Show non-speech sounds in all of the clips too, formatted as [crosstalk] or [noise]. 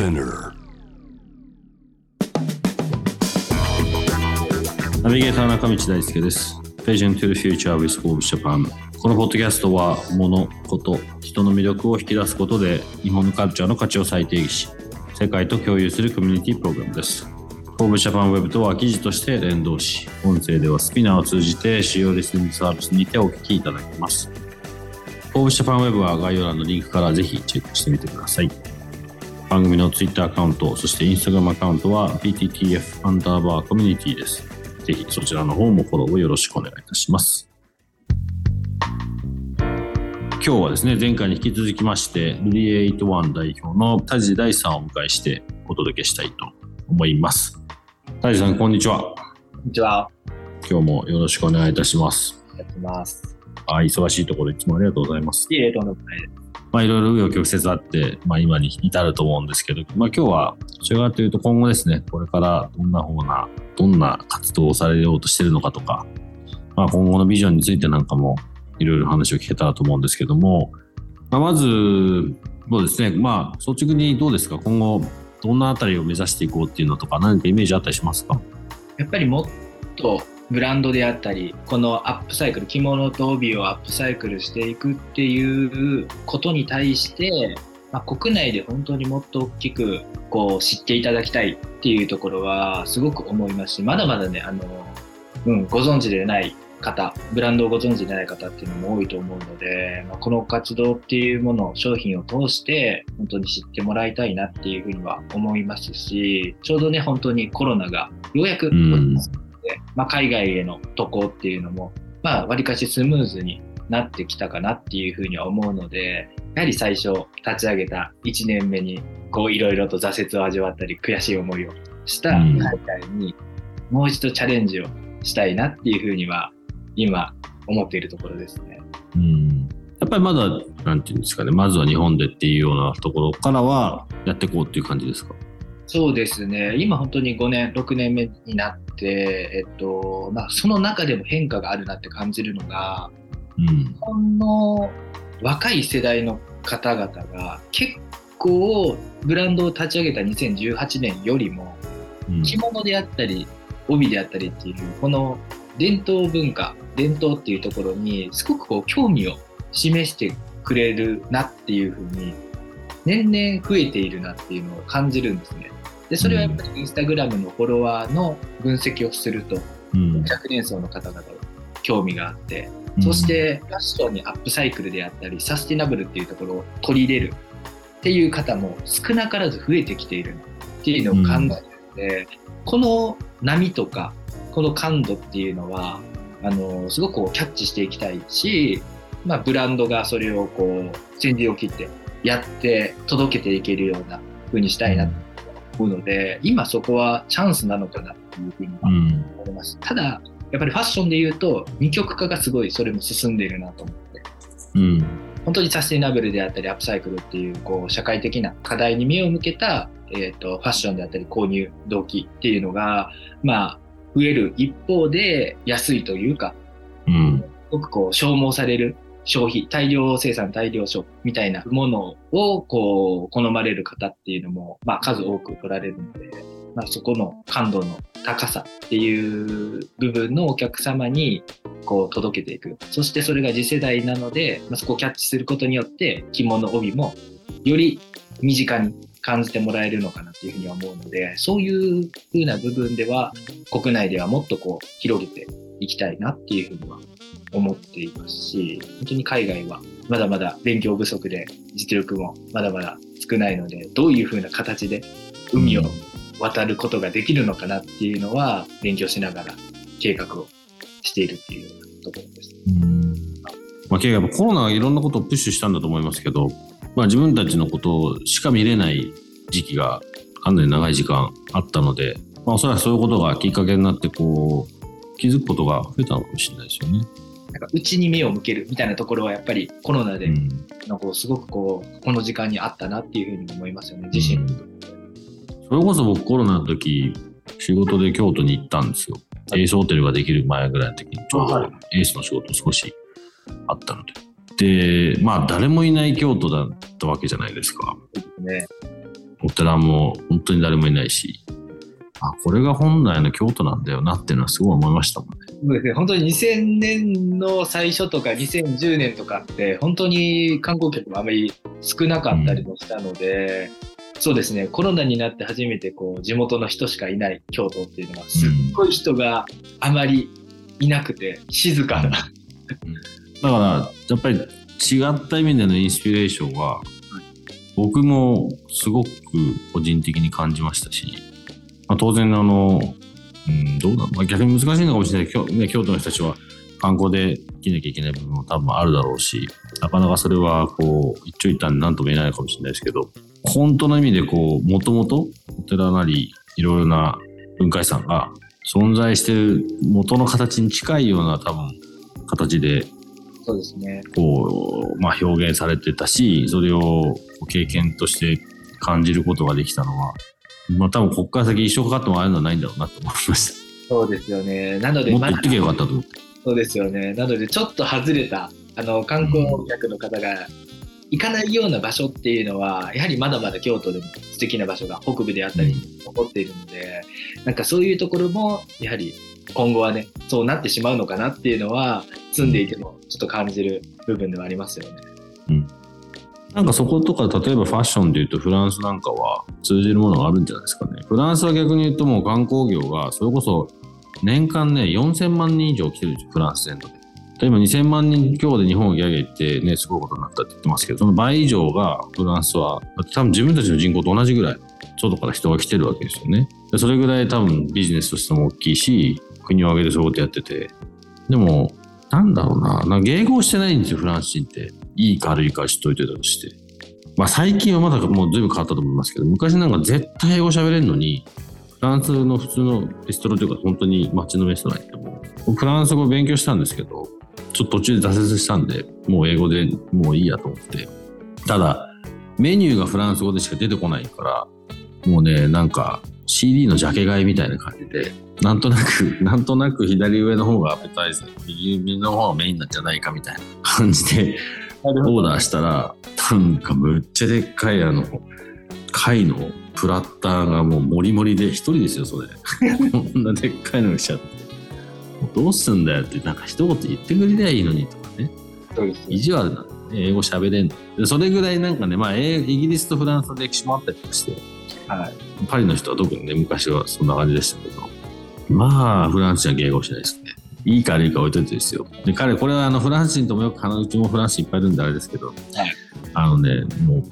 Spinner. ナビゲーター中道大輔です。Vision to the Future with Forbes Japan。このポッドキャストは物、こと、人の魅力を引き出すことで日本のカルチャーの価値を再定義し、世界と共有するコミュニティプログラムです。Forbes Japan Web とは記事として連動し、音声ではスピナーを通じて主要リスニングサービスにてお聞きいただけます。Forbes Japan Web は概要欄のリンクからぜひチェックしてみてください。番組の Twitter アカウント、そして Instagram アカウントは PTTF アンダーバーコミュニティです。ぜひそちらの方もフォローをよろしくお願いいたします。今日はですね、前回に引き続きまして、リリエイトワン代表の田地大さんをお迎えしてお届けしたいと思います。田地さん、こんにちは。こんにちは。今日もよろしくお願いいたします。やってます。あ忙しいところいつもありがとうございます。いえ、とんでもないです。まあ、いろいろ紆余曲折あって、まあ、今に至ると思うんですけど、まあ、今日は、どちらかというと今後ですね、これからどんな方な、どんな活動をされようとしてるのかとか、まあ、今後のビジョンについてなんかも、いろいろ話を聞けたらと思うんですけども、まあ、まず、そうですね、まあ、率直にどうですか、今後、どんなあたりを目指していこうっていうのとか、何かイメージあったりしますか？やっぱりもっとブランドであったり、このアップサイクル、着物と帯をアップサイクルしていくっていうことに対して、まあ、国内で本当にもっと大きくこう知っていただきたいっていうところはすごく思いますし、まだまだね、あの、うん、ご存知でない方、ブランドをご存知でない方っていうのも多いと思うので、まあ、この活動っていうもの、商品を通して本当に知ってもらいたいなっていうふうには思いますし、ちょうどね、本当にコロナがようやく落うんち着いて、まあ、海外への渡航っていうのも、まあ、わりかしスムーズになってきたかなっていうふうには思うので、やはり最初立ち上げた1年目に、こういろいろと挫折を味わったり、悔しい思いをしたうん海外にもう一度チャレンジをしたいなっていうふうには、今思っているところですね。うんやっぱりまだ、なんていうんですかね、まずは日本でっていうようなところからはやっていこうっていう感じですか？そうですね。今本当に5年、6年目になって、えっと、まあ、その中でも変化があるなって感じるのが、うん日。本の若い世代の方々が結構ブランドを立ち上げた2018年よりもうん着物であったり帯であったりっていうこの伝統文化伝統っていうところにすごくこう興味を示してくれるなっていうふうに年々増えているなっていうのを感じるんですね。でそれはやっぱりインスタグラムのフォロワーの分析をすると。うん。若年層の方々が興味があって。そしてファッションにアップサイクルであったりサスティナブルっていうところを取り入れるっていう方も少なからず増えてきているっていうのを感じるので、この波とかこの感度っていうのはあのすごくキャッチしていきたいし、まあ、ブランドがそれをこう先陣を切ってやって届けていけるような風にしたいなと思うので、今そこはチャンスなのかなっていうふうに。思います。ただ、やっぱりファッションで言うと、二極化がすごいそれも進んでいるなと思って、うん。本当にサスティナブルであったり、アップサイクルっていう、こう、社会的な課題に目を向けた、えっ、と、ファッションであったり、購入動機っていうのが、まあ、増える一方で、安いというか、うん。すごくこう、消耗される消費、大量生産、大量消費みたいなものを、こう、好まれる方っていうのも、まあ、数多く取られるので、まあ、そこの感度の高さっていう部分のお客様に、こう、届けていく。そしてそれが次世代なので、まあ、そこをキャッチすることによって、着物帯も、より身近に感じてもらえるのかなっていうふうには思うので、そういうふうな部分では、国内ではもっとこう、広げていきたいなっていうふうには思っていますし、本当に海外はまだまだ勉強不足で実力もまだまだ少ないので、どういうふうな形で海を渡ることができるのかなっていうのは勉強しながら計画をしているっていうようなところです。うんまあ、結構やっぱコロナがいろんなことをプッシュしたんだと思いますけど、まあ、自分たちのことしか見れない時期がかなり長い時間あったので、まあ、おそらくそういうことがきっかけになってこう気づくことが増えたのかもしれないですよね。なんか内に目を向けるみたいなところはやっぱりコロナで、うんなんかすごくこうこの時間にあったなっていうふうに思いますよね自身のところでそれこそ僕コロナの時仕事で京都に行ったんですよ。エースホテルができる前ぐらいの時にちょうはどエースの仕事少しあったので。で、まあ誰もいない京都だったわけじゃないですか。ねお寺も本当に誰もいないし、あ、これが本来の京都なんだよなっていうのはすごい思いましたもんね。そうですね。本当に2000年の最初とか2010年とかって本当に観光客もあまり少なかったりもしたので、そうですね。コロナになって初めてこう地元の人しかいない京都っていうのはすっごい人があまりいなくて静かな、だから、やっぱり違った意味でのインスピレーションは、僕もすごく個人的に感じましたし、まあ、当然あの、うん、どうだろう、まあ、逆に難しいのかもしれない。けど、ね、京都の人たちは観光で生きなきゃいけない部分も多分あるだろうし、なかなかそれはこう、一長一短で何とも言えないかもしれないですけど、本当の意味でこう、もともとお寺なり、いろいろな文化遺産が存在してる元の形に近いような多分形でそうですね。こう、まあ、表現されてたしそれを経験として感じることができたのは、まあ、多分ここから先一生かかってもああいうのはないんだろうなと思いましそうですよね。なのたでもっと言ってきゃよかったと思って。そうですよね。なのでちょっと外れたあの観光客の方が行かないような場所っていうのはやはりまだまだ京都でも素敵な場所が北部であったり残っているので、なんかそういうところもやはり今後はねそうなってしまうのかなっていうのは住んでいてもちょっと感じる部分ではありますよね。なんかそことか例えばファッションでいうとフランスなんかは通じるものがあるんじゃないですかね。フランスは逆に言うともう観光業がそれこそ年間ね4000万人以上来てるんですよフランス全土で。で今2000万人強で日本をギャゲってねすごいことになったって言ってますけどその倍以上がフランスは多分自分たちの人口と同じぐらい外から人が来てるわけですよね。それぐらい多分ビジネスとしても大きいし国を挙げてそういうことやってて。でもなんだろうな。な迎合してないんですよフランス人って。いいか悪いか知っといてたとして。まあ最近はまだもう随分変わったと思いますけど昔なんか絶対英語喋れるのにフランスの普通のレストランというか本当に街のレストラン行ってもフランス語勉強したんですけどちょっと途中で挫折したんでもう英語でもういいやと思って。ただメニューがフランス語でしか出てこないからもうねなんか CD のジャケ買いみたいな感じでなんとなく [laughs] なんとなく左上の方がアペタイザー右上の方がメインなんじゃないかみたいな感じでオーダーしたらなんかむっちゃでっかいあの貝のプラッターがもうモリモリで一人ですよそれ。[laughs] こんなでっかいのが来ちゃって。どうすんだよってなんか一言言ってくれりゃいいのにとかね。意地悪なんでね英語喋れんそれぐらいなんかねまあ英イギリスとフランスの歴史もあったりとかして。はい。パリの人は特にね昔はそんな感じでしたけど。まあフランス人は迎合しないです。ねいいか悪いか置いといてですよ。で彼これはあのフランス人ともよく話うちもフランス人いっぱいいるんであれですけど、あのねもう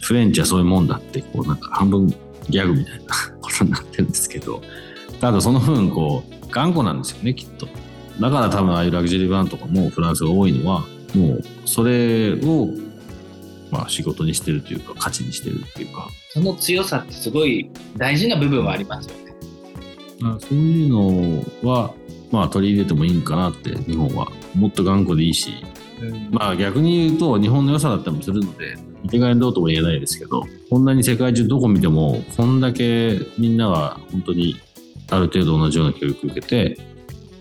フレンチはそういうもんだってこうなんか半分ギャグみたいな [laughs] ことになってるんですけどただその分こう頑固なんですよねきっと。だから多分ああいうラグジュアリーブランドとかもフランスが多いのはもうそれをまあ仕事にしてるというか価値にしてるっていうか。その強さってすごい大事な部分はありますよね。まあそういうのはまあ取り入れてもいいんかなって日本は。もっと頑固でいいし。まあ逆に言うと日本の良さだったりもするので一概にどうとも言えないですけどこんなに世界中どこ見てもこんだけみんなが本当にある程度同じような教育を受けて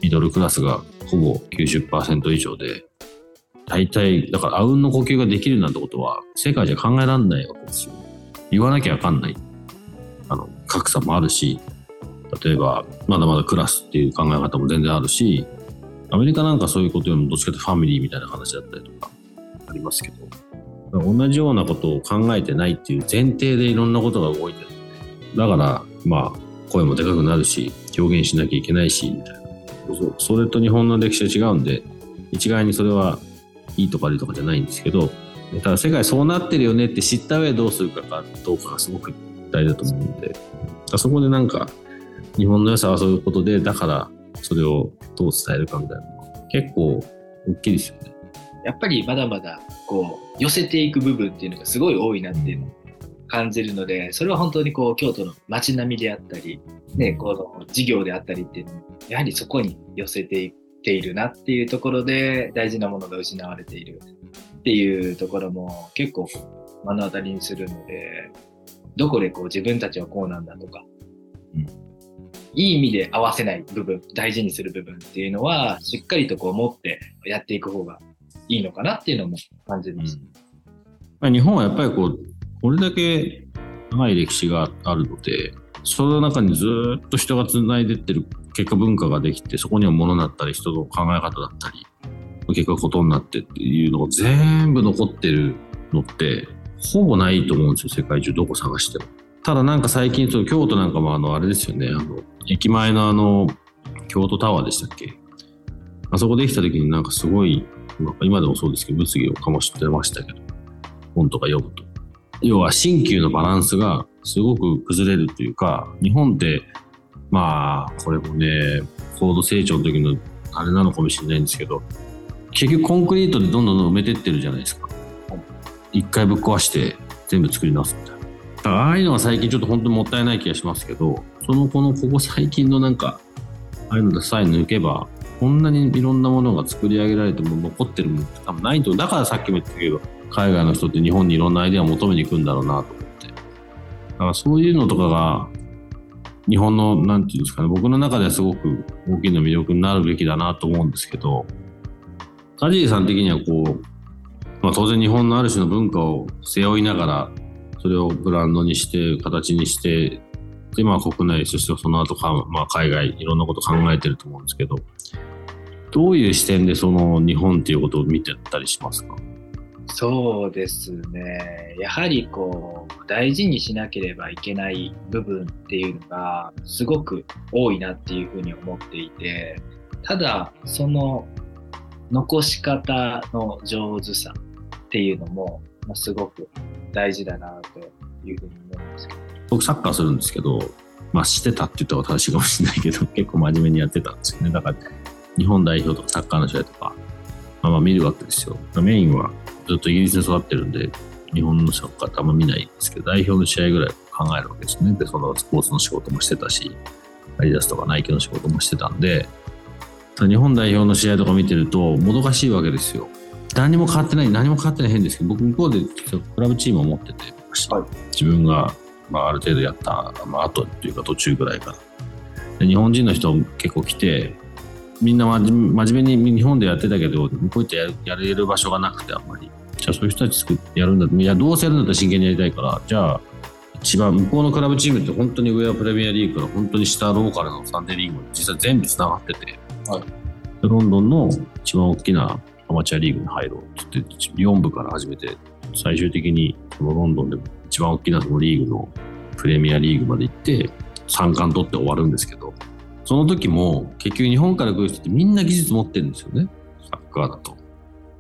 ミドルクラスがほぼ90%以上で大体だからあうんの呼吸ができるなんてことは世界じゃ考えられないわけですよ。言わなきゃわかんない。あの格差もあるし例えばまだまだクラスっていう考え方も全然あるしアメリカなんかそういうことよりもどっちかというとファミリーみたいな話だったりとかありますけど同じようなことを考えてないっていう前提でいろんなことが動いてるだからまあ声もでかくなるし表現しなきゃいけないしみたいな。そうそれと日本の歴史は違うんで一概にそれはいいとか悪いとかじゃないんですけどただ世界そうなってるよねって知った上でどうするかかどうかがすごく大事だと思うんでそこでなんか日本の良さはそういうことでだからそれをどう伝えるかみたいなのは結構大きいですよね。いやっぱりまだまだこう寄せていく部分っていうのがすごい多いなっていうのを感じるのでそれは本当にこう京都の街並みであったり、ね、この事業であったりっていうのもやはりそこに寄せていっているなっていうところで大事なものが失われているっていうところも結構目の当たりにするのでどこでこう自分たちはこうなんだとか、うんいい意味で合わせない部分大事にする部分っていうのはしっかりとこう持ってやっていく方がいいのかなっていうのも感じます。まあ日本はやっぱりこう、これだけ長い歴史があるので、その中にずっと人がつないでってる結果文化ができて、そこには物だったり、人の考え方だったり、結果ことになってっていうのが全部残ってるのって、ほぼないと思うんですよ、世界中どこ探しても。ただなんか最近、その京都なんかもあの、あれですよね、あの、駅前のあの、京都タワーでしたっけ？あそこできた時になんかすごい、まあ今でもそうですけど、物議を醸してましたけど、本とか読むと。要は新旧のバランスがすごく崩れるというか、日本って、まあ、これもね、高度成長の時のあれなのかもしれないんですけど、結局コンクリートでどんどんどん埋めてってるじゃないですか。一回ぶっ壊して全部作り直すみたいな。ああいうのは最近ちょっと本当にもったいない気がしますけど、そのこのここ最近のなんか、ああいうのさえ抜けば、こんなにいろんなものが作り上げられても残ってるものって多分ないと、だからさっきも言ったけど、海外の人って日本にいろんなアイデアを求めに行くんだろうなと思って。だからそういうのとかが、日本の、なんていうんですかね、僕の中ではすごく大きな魅力になるべきだなと思うんですけど、カジーさん的にはこう、まあ、当然日本のある種の文化を背負いながら、それをブランドにして、形にして、で、まあ国内、そしてその後か、まあ海外、いろんなこと考えてると思うんですけど、どういう視点でその日本っていうことを見てたりしますか？そうですね。やはりこう、大事にしなければいけない部分っていうのがすごく多いなっていうふうに思っていて、ただ、その残し方の上手さっていうのも、まあ、すごく大事だなというふうに思うんですけど。僕サッカーするんですけど、まあしてたって言ったら正しいかもしれないけど、[laughs] 結構真面目にやってたんですよね。だから、日本代表とかサッカーの試合とか、まあまあ見るわけですよ。メインはずっとイギリスで育ってるんで、日本のサッカーってあんま見ないんですけど、代表の試合ぐらい考えるわけですね。で、そのスポーツの仕事もしてたし、アディダスとかナイキの仕事もしてたんで、日本代表の試合とか見てると、もどかしいわけですよ。何も変わってない、何も変わってない変ですけど、僕向こうでクラブチームを持ってて、はい自分が、まあ、ある程度やった、まあ後っていうか途中ぐらいから。で日本人の人結構来て、みんな真面目に日本でやってたけど、向こう行ってやるやれる場所がなくてあんまり。じゃあそういう人たち作ってやるんだいや、どうせやるんだったら真剣にやりたいから、じゃあ、一番向こうのクラブチームって本当に上はプレミアリーグから本当に下ローカルのサンデーリーグまで実際全部繋がってて、はいでロンドンの一番大きなアマチュアリーグに入ろうって言って4部から始めて最終的にそのロンドンで一番大きなそのリーグのプレミアリーグまで行って3冠取って終わるんですけどその時も結局日本から来る人ってみんな技術持ってるんですよね。サッカーだと。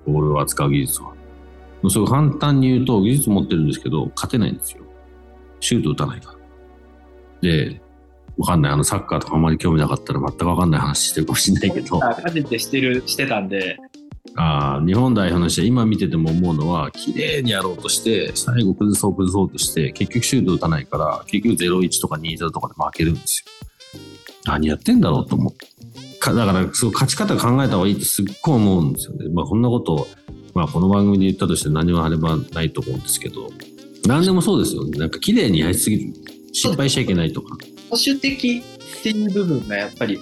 ボールを扱う技術は。それを簡単に言うと技術持ってるんですけど勝てないんですよ。シュート打たないから。でわかんない。あのサッカーとかあんまり興味なかったら全くわかんない話してるかもしれないけど。あ初めてしてる、してたんで、あ日本代表の試合今見てても思うのは綺麗にやろうとして最後崩そう崩そうとして結局シュート打たないから結局0-1とか2-0とかで負けるんですよ。何やってんだろうと思ってかだからそう勝ち方考えた方がいいってすっごい思うんですよね。まあこんなことをまあこの番組で言ったとして何もあればないと思うんですけど何でもそうですよね。なんか綺麗にやりすぎる失敗しちゃいけないとか。保守的っていう部分がやっぱり、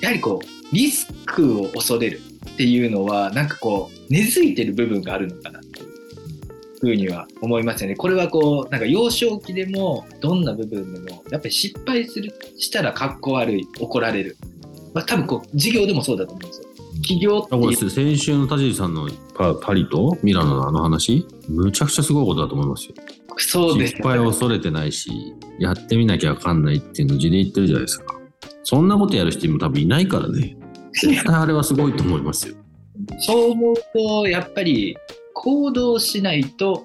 やはりこう、リスクを恐れる。っていうのは、なんかこう、根付いてる部分があるのかなっていうふうには思いますよね。これはこう、なんか幼少期でも、どんな部分でも、やっぱり失敗する、したら格好悪い、怒られる。まあ多分こう、授業でもそうだと思うんですよ。企業っていう先週の田尻さんのパパリとミラノのあの話むちゃくちゃすごいことだと思いますよそうです失敗を恐れてないし、やってみなきゃわかんないっていうのを字で言ってるじゃないですか。そんなことやる人も多分いないからね。絶対あれはすごいと思いますよ。そう思うと、やっぱり行動しないと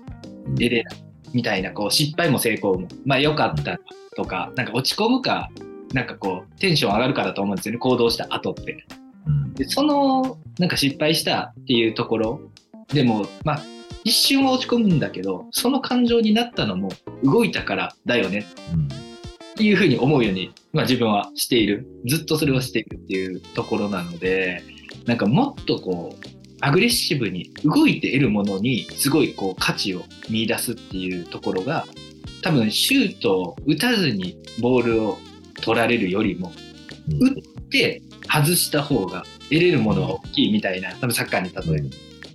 出れないみたいな、こう失敗も成功も、まあ良かったとか、なんか落ち込むか、なんかこうテンション上がるかだと思うんですよね、行動した後って。うんで、その、なんか失敗したっていうところでも、まあ、一瞬は落ち込むんだけど、その感情になったのも動いたからだよねうんっていうふうに思うように、まあ自分はしている。ずっとそれをしているっていうところなので、なんかもっとこう、アグレッシブに動いて得るものにすごいこう価値を見出すっていうところが、多分シュートを打たずにボールを取られるよりも、うん打って外した方が得れるものは大きいみたいな、多分サッカーに例える。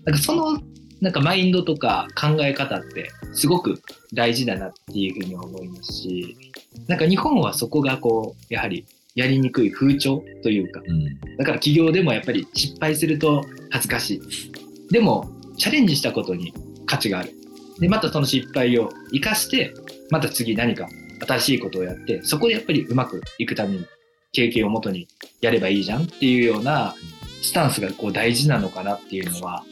なんかそのなんかマインドとか考え方ってすごく大事だなっていうふうに思いますし、なんか日本はそこがこう、やはりやりにくい風潮というか、うんだから企業でもやっぱり失敗すると恥ずかしい。でも、チャレンジしたことに価値がある。で、またその失敗を生かして、また次何か新しいことをやって、そこでやっぱりうまくいくために経験をもとにやればいいじゃんっていうようなスタンスがこう大事なのかなっていうのは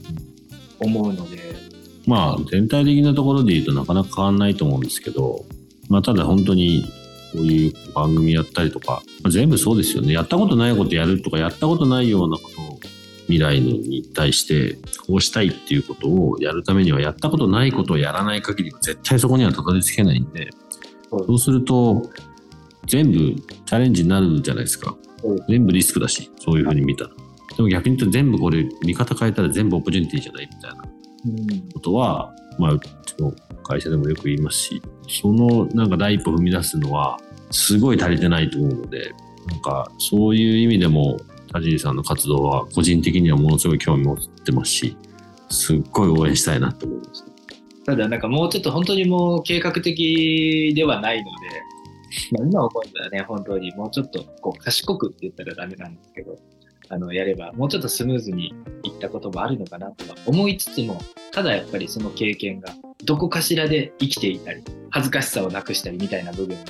思うので、まあ全体的なところで言うとなかなか変わんないと思うんですけど、まあただ本当にこういう番組やったりとか、まあ全部そうですよね。やったことないことやるとか、やったことないようなことを未来のに対してこうしたいっていうことをやるためには、やったことないことをやらない限りは絶対そこにはたどり着けないんで、そうすると全部チャレンジになるじゃないですか。全部リスクだし、そういうふうに見たら。でも逆に言うと全部これ見方変えたら全部オポチュニティじゃないみたいなうんことは、まあ、うちの会社でもよく言いますし、そのなんか第一歩踏み出すのは、すごい足りてないと思うので、なんかそういう意味でも、田尻さんの活動は個人的にはものすごい興味持ってますし、すっごい応援したいなと思います。ただなんかもうちょっと本当にもう計画的ではないので、まあ、今思ったらね、本当にもうちょっとこう賢くって言ったらダメなんですけど、あの、やればもうちょっとスムーズにいったこともあるのかなとは思いつつも、ただやっぱりその経験がどこかしらで生きていたり、恥ずかしさをなくしたりみたいな部分が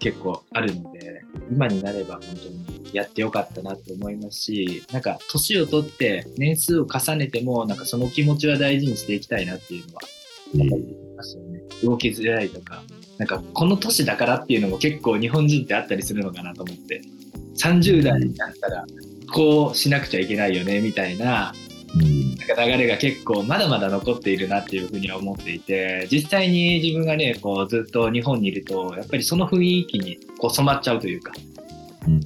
結構あるので、今になれば本当にやってよかったなと思いますし、なんか年を取って年数を重ねても、なんかその気持ちは大事にしていきたいなっていうのはうんますよね。動きづらいとか、なんかこの年だからっていうのも結構日本人ってあったりするのかなと思って、30代になったらこうしなくちゃいけないよねみたいなうん。なんか流れが結構まだまだ残っているなっていうふうには思っていて、実際に自分がね、こうずっと日本にいると、やっぱりその雰囲気にこう染まっちゃうというか、うん。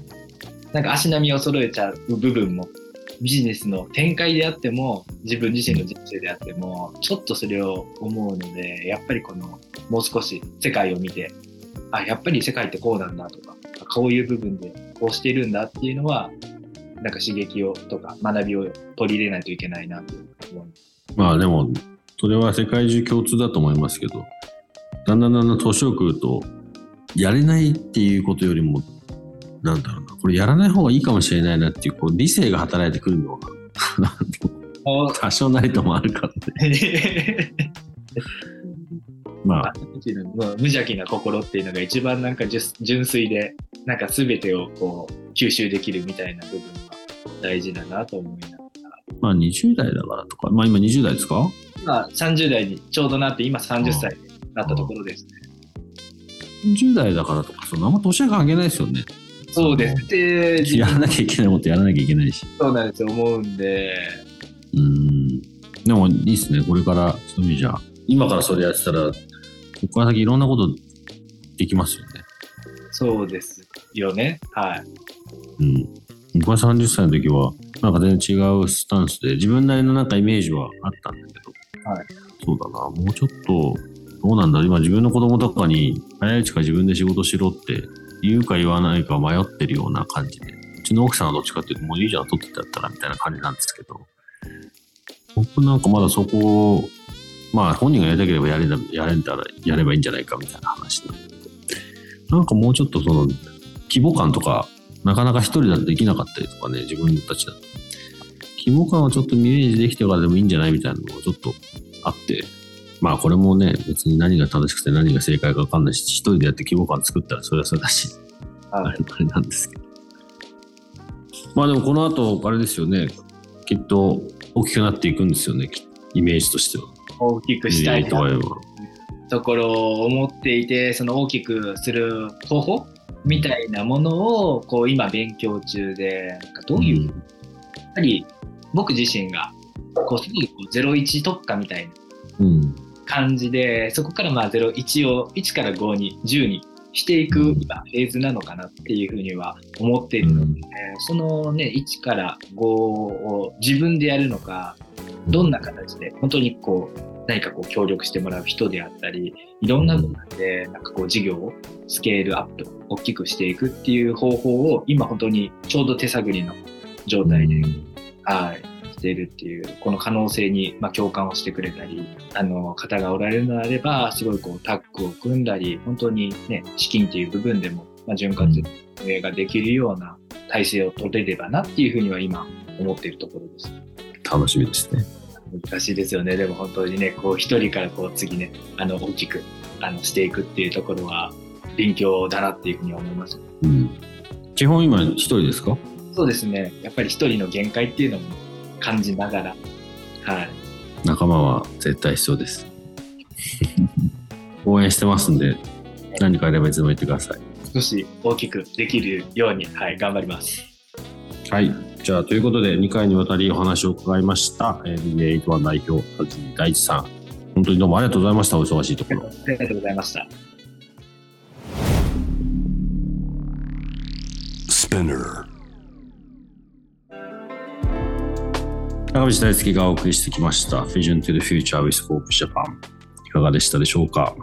なんか足並みを揃えちゃう部分も、ビジネスの展開であっても、自分自身の人生であっても、ちょっとそれを思うので、やっぱりこの、もう少し世界を見て、あ、やっぱり世界ってこうなんだとか、こういう部分でこうしているんだっていうのは、なんか刺激をとか学びを取り入れないといけないなと思います。まあでも、それは世界中共通だと思いますけど、だんだんだんだん年を食うと、やれないっていうことよりも、なんだろうな、これやらない方がいいかもしれないなっていう、こう理性が働いてくるのは、多少なりともあるからね。[laughs] まあ、無邪気な心っていうのが一番なんか純純粋で、なんか全てをこう吸収できるみたいな部分が大事だなと思いながら。まあ20代だからとか、まあ今20代ですか？今30代にちょうどなって、今30歳になったところですね。?10 代だからとか、そのあんま年は関係ないですよね。そうです。で、やらなきゃいけないことやらなきゃいけないし。そうなんですよ、思うんで、うん。でもいいっすね。これから、そういう意味じゃ、今からそれやってたら、ここから先いろんなことできますよね。そうですよね。はい。うん。僕は30歳の時は、なんか全然違うスタンスで、自分なりのなんかイメージはあったんだけど、はい。そうだな、もうちょっと、どうなんだろう。今自分の子供とかに、早いうちから自分で仕事しろって言うか言わないか迷ってるような感じで、うちの奥さんはどっちかっていうと、もういいじゃん、取ってってやったらみたいな感じなんですけど、僕なんかまだそこを、まあ本人がやりたければやれやれたらやればいいんじゃないかみたいな話なんだけど、なんかもうちょっとその規模感とか、なかなか一人だとできなかったりとかね、自分たちだと。規模感をちょっとイメージできてからでもいいんじゃないみたいなのがちょっとあって、まあこれもね、別に何が正しくて何が正解か分かんないし、一人でやって規模感作ったらそれはそれだし、あはい。れあれなんですけど。まあでもこの後、あれですよね、きっと大きくなっていくんですよね、きイメージとしては。大きくしたいな。とはところを思っていて、その大きくする方法みたいなものを、こう今勉強中で、なんかどういうぱり僕自身がこうすごいこう01特化みたいなうん。感じでそこからまあ01を1から5に10にしていく今フェーズなのかなっていうふうには思っているので、そのね1から5を自分でやるのかどんな形で本当にこう何かこう協力してもらう人であったりいろんな部分でなんかこう事業をスケールアップ大きくしていくっていう方法を今本当にちょうど手探りの状態で、はい、しているっていうこの可能性にまあ共感をしてくれたりあの方がおられるのであればすごいこうタッグを組んだり本当にね資金っていう部分でもまあ潤滑運営ができるような体制を取れればなっていうふうには今思っているところです。楽しみですね。難しいですよね。でも本当にね、こう一人からこう次ね、あの大きくあのしていくっていうところは勉強だなっていうふうには思います。うん。基本今一人ですか？そうですね。やっぱり一人の限界っていうのも感じながら、はい。仲間は絶対必要です。[laughs] 応援してますんで、何かあればいつでも言ってください。少し大きくできるように、はい、頑張ります。はい。じゃあ、ということで、2回にわたりお話を伺いました、えー、BA81 代表、梶井大地さん。本当にどうもありがとうございました。お忙しいところ。ありがとうございました。Spinner. 高道大輔がお送りしてきました。Vision to the Future with Hope Japan。いかがでしたでしょうか？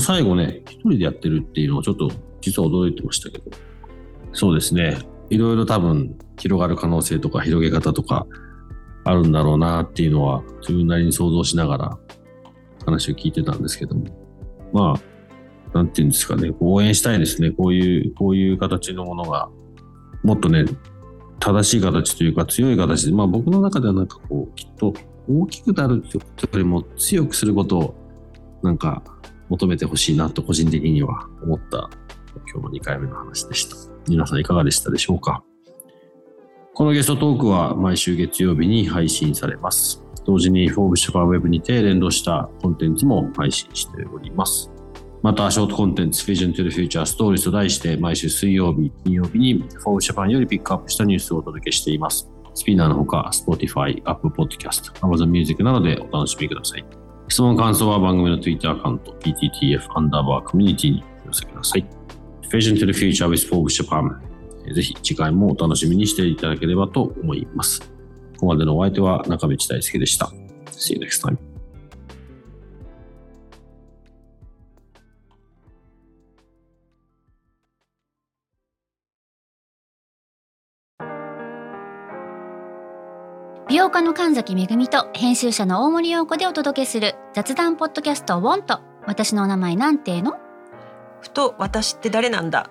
最後ね、一人でやってるっていうのをちょっと実は驚いてましたけど、そうですね。いろいろ多分広がる可能性とか広げ方とかあるんだろうなっていうのは自分なりに想像しながら話を聞いてたんですけども。まあ、なんていうんですかね、応援したいですね。こういう、こういう形のものが、もっとね、正しい形というか強い形で、まあ僕の中ではなんかこう、きっと大きくなるってことよりも強くすることをなんか求めてほしいなと個人的には思った今日の2回目の話でした。皆さんいかがでしたでしょうか？このゲストトークは毎週月曜日に配信されます。同時に Forbes JAPAN Web にて連動したコンテンツも配信しております。また、ショートコンテンツ Vision to the Future Stories と題して毎週水曜日、金曜日に Forbes JAPAN よりピックアップしたニュースをお届けしています。スピナーのほか、Spotify、Apple Podcast、Amazon Music などでお楽しみください。質問、感想は番組の Twitter アカウント、PTTF アンダーバーコミュニティにお寄せください。Vision to the Future with Forbes Japan ぜひ次回もお楽しみにしていただければと思います。ここまでのお相手は中道大輔でした。See you next time. 美容家の神崎めぐみと編集者の大森洋子でお届けする雑談ポッドキャスト「ウォンと私のお名前なんての?ふと私って誰なんだ？